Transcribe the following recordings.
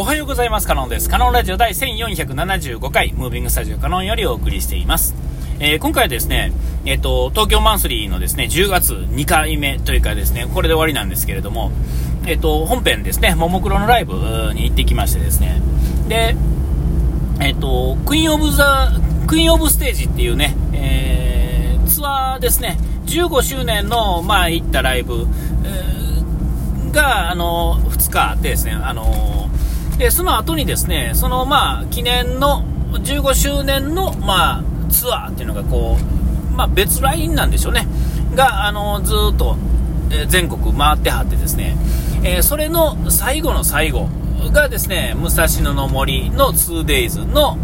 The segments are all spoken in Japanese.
おはようございます。カノンです。カノンラジオ第1475回、ムービングスタジオカノンよりお送りしています。えー、今回はですね、えっ、ー、と、東京マンスリーのですね、10月2回目というかですね、これで終わりなんですけれども、えっ、ー、と、本編ですね、ももクロのライブに行ってきましてですね、で、えっ、と、クイーンオブザ、クイーンオブステージっていうね、えー、ツアーですね、15周年の、まあ、行ったライブ、えー、が、あの、2日あってですね、あの、で、その後にですね、その、まあ、記念の15周年の、まあ、ツアーっていうのがこう、まあ、別ラインなんでしょうね。が、あの、ずっと、え全国回ってはってですね、えー、それの最後の最後がですね、武蔵野の森の 2days の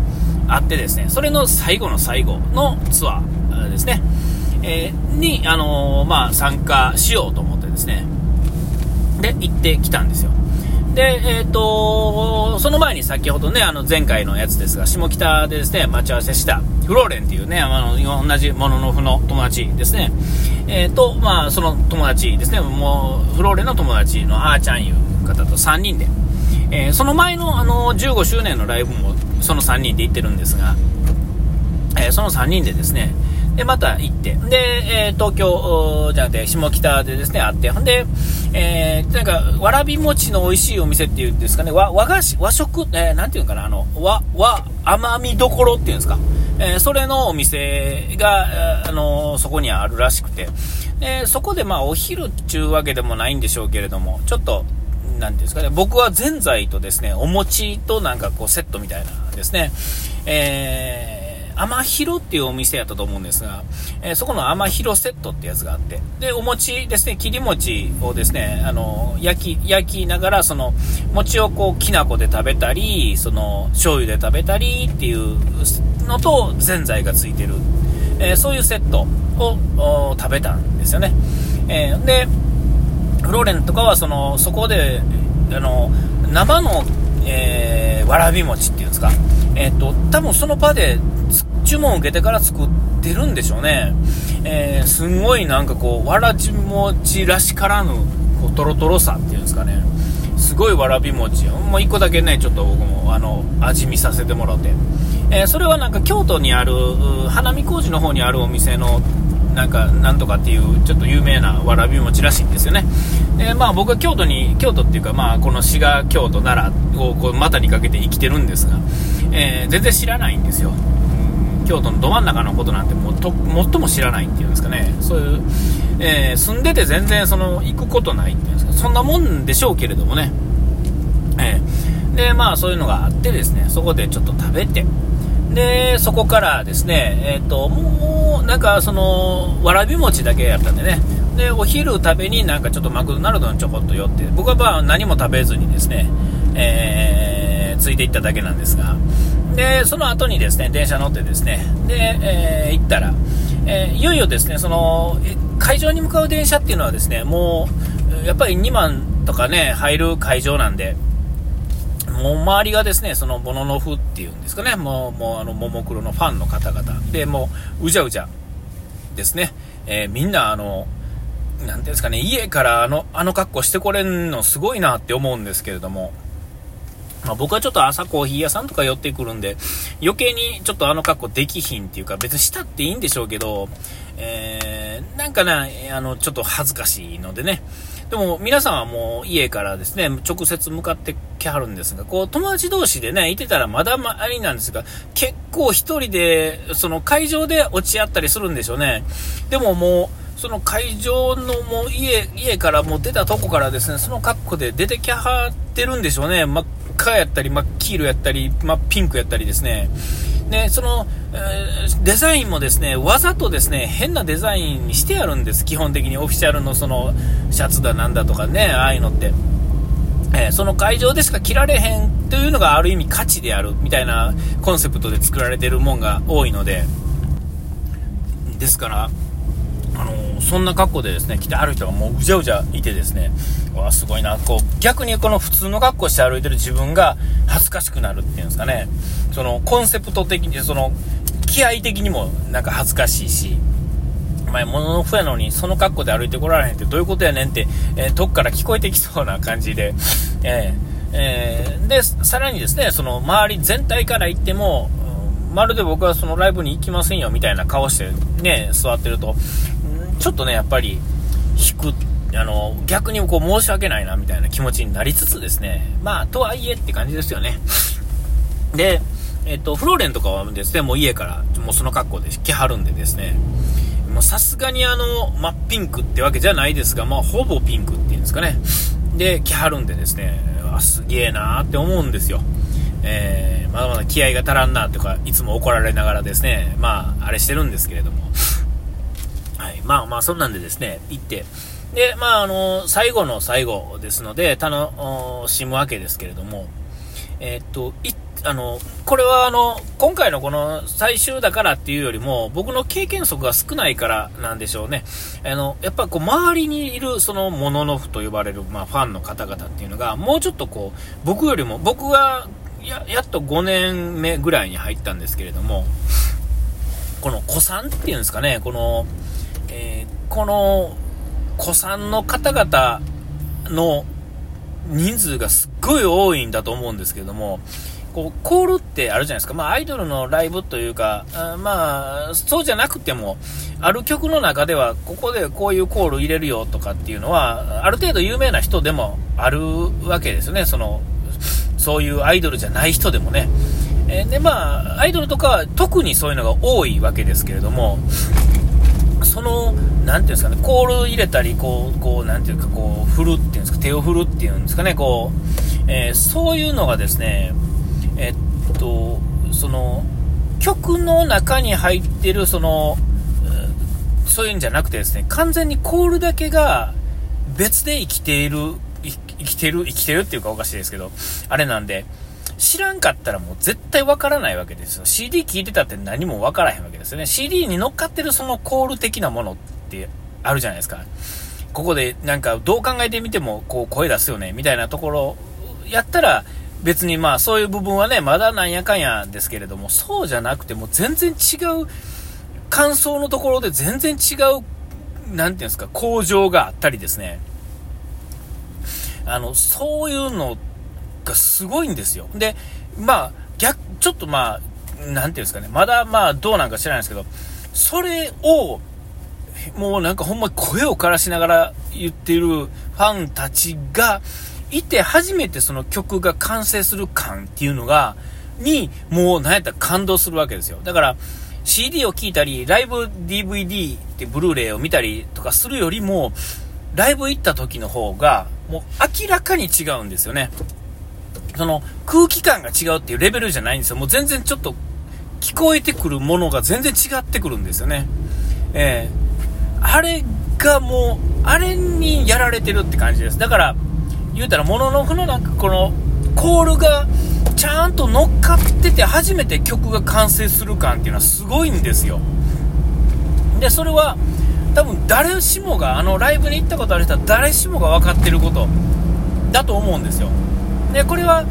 あってですね、それの最後の最後のツアーですね、えー、に、あのー、まあ、参加しようと思ってですね、で、行ってきたんですよ。で、えっ、ー、と、その前に先ほどね、あの前回のやつですが、下北でですね、待ち合わせした、フローレンっていうね、あの、同じもののふの友達ですね、えっ、ー、と、まあ、その友達ですね、もう、フローレンの友達のあーちゃんいう方と3人で、えー、その前のあの、15周年のライブも、その3人で行ってるんですが、えその3人でですね、で、また行って、で、え、東京じゃなくて、下北でですね、あって、ほんで、えー、なんか、わらび餅の美味しいお店っていうんですかね、和和菓子、和食、えー、なんていうのかな、あの、和、和、甘みどころっていうんですか、えー、それのお店が、あのそこにあるらしくて、で、そこでまあ、お昼っていうわけでもないんでしょうけれども、ちょっと、なんですかね、僕はぜんざいとですね、お餅となんかこうセットみたいなですね、えー甘広っていうお店やったと思うんですが、えー、そこの甘広セットってやつがあって、で、お餅ですね、切り餅をですね、あの、焼き、焼きながら、その、餅をこう、きな粉で食べたり、その、醤油で食べたりっていうのと、ぜんざいがついてる、えー、そういうセットを食べたんですよね。えー、で、フローレンとかは、その、そこで、あの、生の、えー、わらび餅っていうんですか、えっ、と、多分その場で注文を受けてから作ってるんでしょうね。えー、すんごいなんかこう、わらじ餅らしからぬ、こう、とろとろさっていうんですかね。すごいわらび餅。もう1個だけね、ちょっと僕も、あの、味見させてもらって。えー、それはなんか京都にある、花見工事の方にあるお店の、なんか、なんとかっていう、ちょっと有名なわらび餅らしいんですよね。で、まあ僕は京都に、京都っていうか、まあこの滋賀、京都、奈良をこう股にかけて生きてるんですが、えー、全然知らないんですよ。京都のど真ん中のことなんてもと最も知らないっていうんですかね、そういう、えー、住んでて全然その行くことないっていうんですか、そんなもんでしょうけれどもね、えー、で、まあそういうのがあってですね、そこでちょっと食べて、で、そこからですね、えっ、ー、と、もう、なんかその、わらび餅だけやったんでね、で、お昼食べになんかちょっとマクドナルドにちょこっと寄って、僕はまあ何も食べずにですね、えー、ついていっただけなんですが、で、その後にですね、電車乗ってですね、で、えー、行ったら、えー、いよいよですね、その、会場に向かう電車っていうのはですね、もう、やっぱり2万とかね、入る会場なんで、もう周りがですね、その、ボノノフっていうんですかね、もう、もうあの、ももクロのファンの方々。で、もう、うじゃうじゃですね、えー、みんなあの、なんていうんですかね、家からあの、あの格好してこれんのすごいなって思うんですけれども、まあ、僕はちょっと朝コーヒー屋さんとか寄ってくるんで、余計にちょっとあの格好できひんっていうか、別にしたっていいんでしょうけど、えー、なんかな、あの、ちょっと恥ずかしいのでね。でも皆さんはもう家からですね、直接向かってきはるんですが、こう友達同士でね、いてたらまだまありなんですが、結構一人で、その会場で落ち合ったりするんでしょうね。でももう、その会場のもう家、家からもう出たとこからですね、その格好で出てきはってるんでしょうね。真っ赤やったり、真っ黄色やったり、真っピンクやったりですね。で、その、え、デザインもですね、わざとですね、変なデザインにしてあるんです。基本的にオフィシャルのその、シャツだなんだとかね、ああいうのって。え、その会場でしか着られへんというのがある意味価値であるみたいなコンセプトで作られてるもんが多いので、ですから、あのそんな格好でですね、来てある人がもううじゃうじゃいてですね、うわすごいな、こう、逆にこの普通の格好して歩いてる自分が恥ずかしくなるっていうんですかね、そのコンセプト的に、その、気合的にもなんか恥ずかしいし、前、物のふやのに、その格好で歩いてこられへんってどういうことやねんって、えー、遠くから聞こえてきそうな感じで、えーえー、で、さらにですね、その周り全体から言っても、まるで僕はそのライブに行きませんよみたいな顔してね、座ってると、ちょっとね、やっぱり、引く、あの、逆にこう申し訳ないなみたいな気持ちになりつつですね、まあ、とはいえって感じですよね。で、えっと、フローレンとかはですね、もう家から、もうその格好で来はるんでですね、もうさすがにあの、真っピンクってわけじゃないですが、まあ、ほぼピンクっていうんですかね。で、来はるんでですね、あ、すげえなーって思うんですよ。えー、まだまだ気合が足らんなとか、いつも怒られながらですね、まあ、あれしてるんですけれども。まあまあ、そんなんでですね、行って、で、まあ、あの、最後の最後ですので、楽しむわけですけれども、えー、っと、あの、これはあの、今回のこの最終だからっていうよりも、僕の経験則が少ないからなんでしょうね。あの、やっぱこう、周りにいるその、モノノフと呼ばれる、まあ、ファンの方々っていうのが、もうちょっとこう、僕よりも、僕がや、やっと5年目ぐらいに入ったんですけれども、この古参っていうんですかね、この、えー、この、古参の方々の人数がすっごい多いんだと思うんですけども、こう、コールってあるじゃないですか。まあ、アイドルのライブというか、あまあ、そうじゃなくても、ある曲の中では、ここでこういうコール入れるよとかっていうのは、ある程度有名な人でもあるわけですよね。その、そういうアイドルじゃない人でもね。え、で、まあ、アイドルとかは特にそういうのが多いわけですけれども、の、なんていうんですかね、コール入れたり、こう、こう、なんていうか、こう、振るっていうんですか、手を振るっていうんですかね、こう、えー、そういうのがですね、えっと、その、曲の中に入ってる、その、そういうんじゃなくてですね、完全にコールだけが別で生きている、生きてる、生きてるっていうかおかしいですけど、あれなんで、知らんかったらもう絶対わからないわけですよ。CD 聴いてたって何もわからへんわけですよね。CD に乗っかってるそのコール的なものってあるじゃないですか。ここでなんかどう考えてみてもこう声出すよね、みたいなところやったら、別にまあそういう部分はね、まだなんやかんやですけれども、そうじゃなくても全然違う、感想のところで全然違う、なんていうんですか、向上があったりですね。あの、そういうのってがすごいんですよ。で、まあ、逆、ちょっとまあ、なんていうんですかね、まだまあどうなんか知らないですけど、それを、もうなんかほんま声を枯らしながら言ってるファンたちが、いて初めてその曲が完成する感っていうのが、に、もう何やったら感動するわけですよ。だから、CD を聴いたり、ライブ DVD ってブルーレイを見たりとかするよりも、ライブ行った時の方が、もう明らかに違うんですよね。その空気感が違うっていうレベルじゃないんですよ。もう全然ちょっと聞こえてくるものが全然違ってくるんですよね。えー、あれがもう、あれにやられてるって感じです。だから、言うたら、モノノフのなんかこの、コールがちゃんと乗っかってて初めて曲が完成する感っていうのはすごいんですよ。で、それは多分誰しもが、あのライブに行ったことある人は誰しもが分かってることだと思うんですよ。で、これは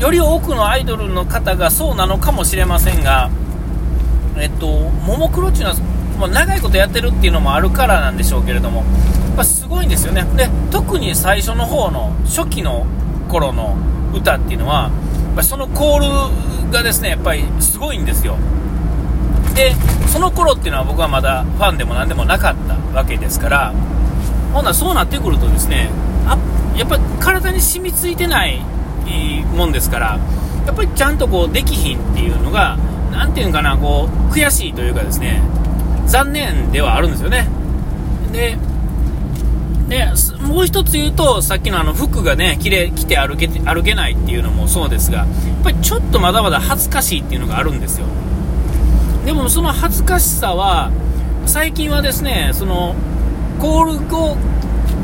より多くのアイドルの方がそうなのかもしれませんが、えっと、ももクロっていうのは、ま長いことやってるっていうのもあるからなんでしょうけれども、ぱすごいんですよね。で特に最初の方の初期の頃の歌っていうのはやそのコールがですねやっぱりすごいんですよ。でその頃っていうのは僕はまだファンでも何でもなかったわけですからほんなそうなってくるとですねあやっぱ体に染みついてないいもんですからやっぱりちゃんとこうできひんっていうのが何ていうんかなこう悔しいというかですね残念ではあるんですよねでで、もう一つ言うと、さっきのあの服がね、着れ、着て歩け、歩けないっていうのもそうですが、やっぱりちょっとまだまだ恥ずかしいっていうのがあるんですよ。でもその恥ずかしさは、最近はですね、その、コールを、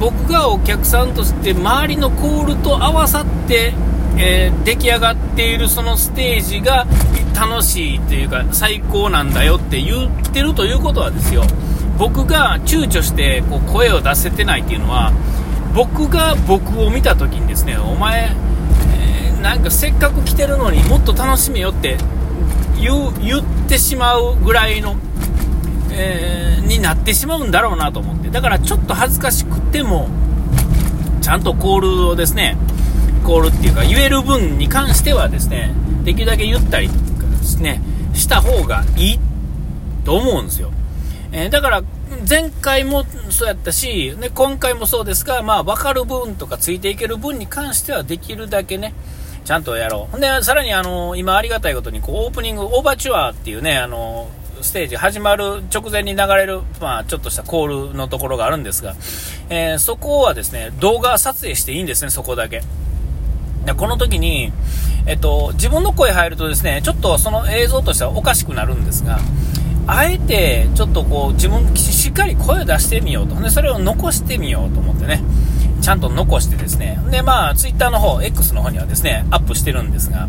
僕がお客さんとして周りのコールと合わさって、えー、出来上がっているそのステージが楽しいというか最高なんだよって言ってるということはですよ。僕が躊躇してこう声を出せてないっていうのは僕が僕を見た時にですねお前、えー、なんかせっかく来てるのにもっと楽しめよって言ってしまうぐらいの、えー、になってしまうんだろうなと思って。だからちょっと恥ずかしくてもちゃんとコールをですねコールっていうか、言える分に関してはですね、できるだけ言ったりとかですね、した方がいいと思うんですよ。えー、だから、前回もそうやったし、ね、今回もそうですが、まあ、分かる分とかついていける分に関してはできるだけね、ちゃんとやろう。ほんで、さらにあの、今ありがたいことに、こう、オープニング、オーバーチュアっていうね、あの、ステージ始まる直前に流れる、まあ、ちょっとしたコールのところがあるんですが、えー、そこはですね、動画撮影していいんですね、そこだけ。で、この時に、えっと、自分の声入るとですね、ちょっとその映像としてはおかしくなるんですが、あえて、ちょっとこう、自分、しっかり声を出してみようと。で、それを残してみようと思ってね。ちゃんと残してですね。で、まあ、ツイッターの方、X の方にはですね、アップしてるんですが、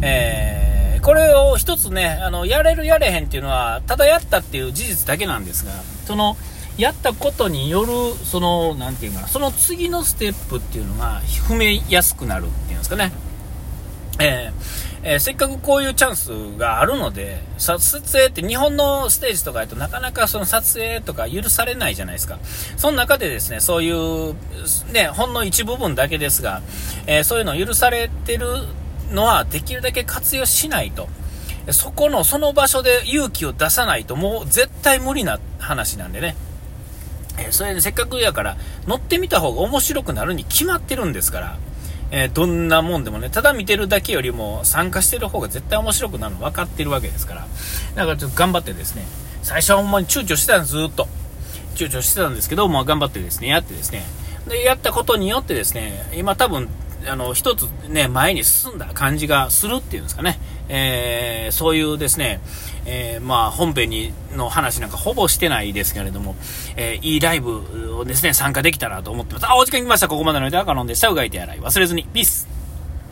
えー、これを一つね、あの、やれるやれへんっていうのは、ただやったっていう事実だけなんですが、その、やったことによる、その、なんていうかな、その次のステップっていうのが踏めやすくなるっていうんですかね。えーえー、せっかくこういうチャンスがあるので、撮影って日本のステージとかだとなかなかその撮影とか許されないじゃないですか。その中でですね、そういう、ね、ほんの一部分だけですが、えー、そういうの許されてるのはできるだけ活用しないと。そこの、その場所で勇気を出さないともう絶対無理な話なんでね。え、それでせっかくやから乗ってみた方が面白くなるに決まってるんですから。えー、どんなもんでもね、ただ見てるだけよりも参加してる方が絶対面白くなるの分かってるわけですから。だからちょっと頑張ってですね、最初はほんまに躊躇してたんです、ずっと。躊躇してたんですけど、もう頑張ってですね、やってですね。で、やったことによってですね、今多分、あの、一つね、前に進んだ感じがするっていうんですかね。えー、そういうですね、えー、まあ、本編にの話なんかほぼしてないですけれども、えー、いいライブをですね、参加できたらと思ってます。あ、お時間来ました。ここまでの間はカノンでした。うがいて洗い忘れずに。ピース